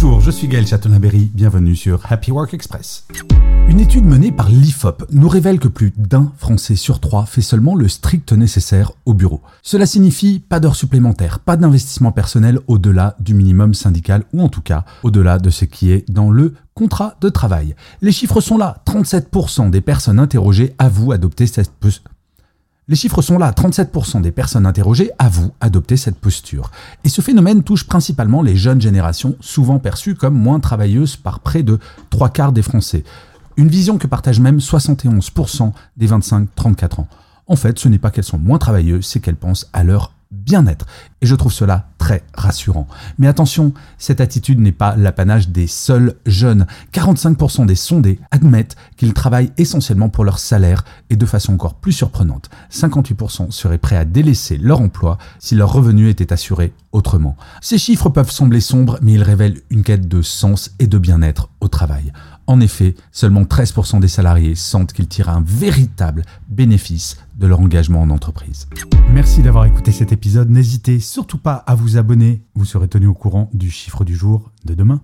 Bonjour, je suis Gaël Chatonaberry, bienvenue sur Happy Work Express. Une étude menée par l'IFOP nous révèle que plus d'un Français sur trois fait seulement le strict nécessaire au bureau. Cela signifie pas d'heures supplémentaires, pas d'investissement personnel au-delà du minimum syndical ou en tout cas au-delà de ce qui est dans le contrat de travail. Les chiffres sont là, 37% des personnes interrogées avouent adopter cette les chiffres sont là, 37% des personnes interrogées avouent adopter cette posture. Et ce phénomène touche principalement les jeunes générations, souvent perçues comme moins travailleuses par près de trois quarts des Français. Une vision que partagent même 71% des 25-34 ans. En fait, ce n'est pas qu'elles sont moins travailleuses, c'est qu'elles pensent à leur bien-être. Et je trouve cela rassurant. Mais attention, cette attitude n'est pas l'apanage des seuls jeunes. 45% des sondés admettent qu'ils travaillent essentiellement pour leur salaire et de façon encore plus surprenante, 58% seraient prêts à délaisser leur emploi si leur revenu était assuré autrement. Ces chiffres peuvent sembler sombres, mais ils révèlent une quête de sens et de bien-être au travail. En effet, seulement 13% des salariés sentent qu'ils tirent un véritable bénéfice de leur engagement en entreprise. Merci d'avoir écouté cet épisode. N'hésitez surtout pas à vous abonner. Vous serez tenu au courant du chiffre du jour de demain.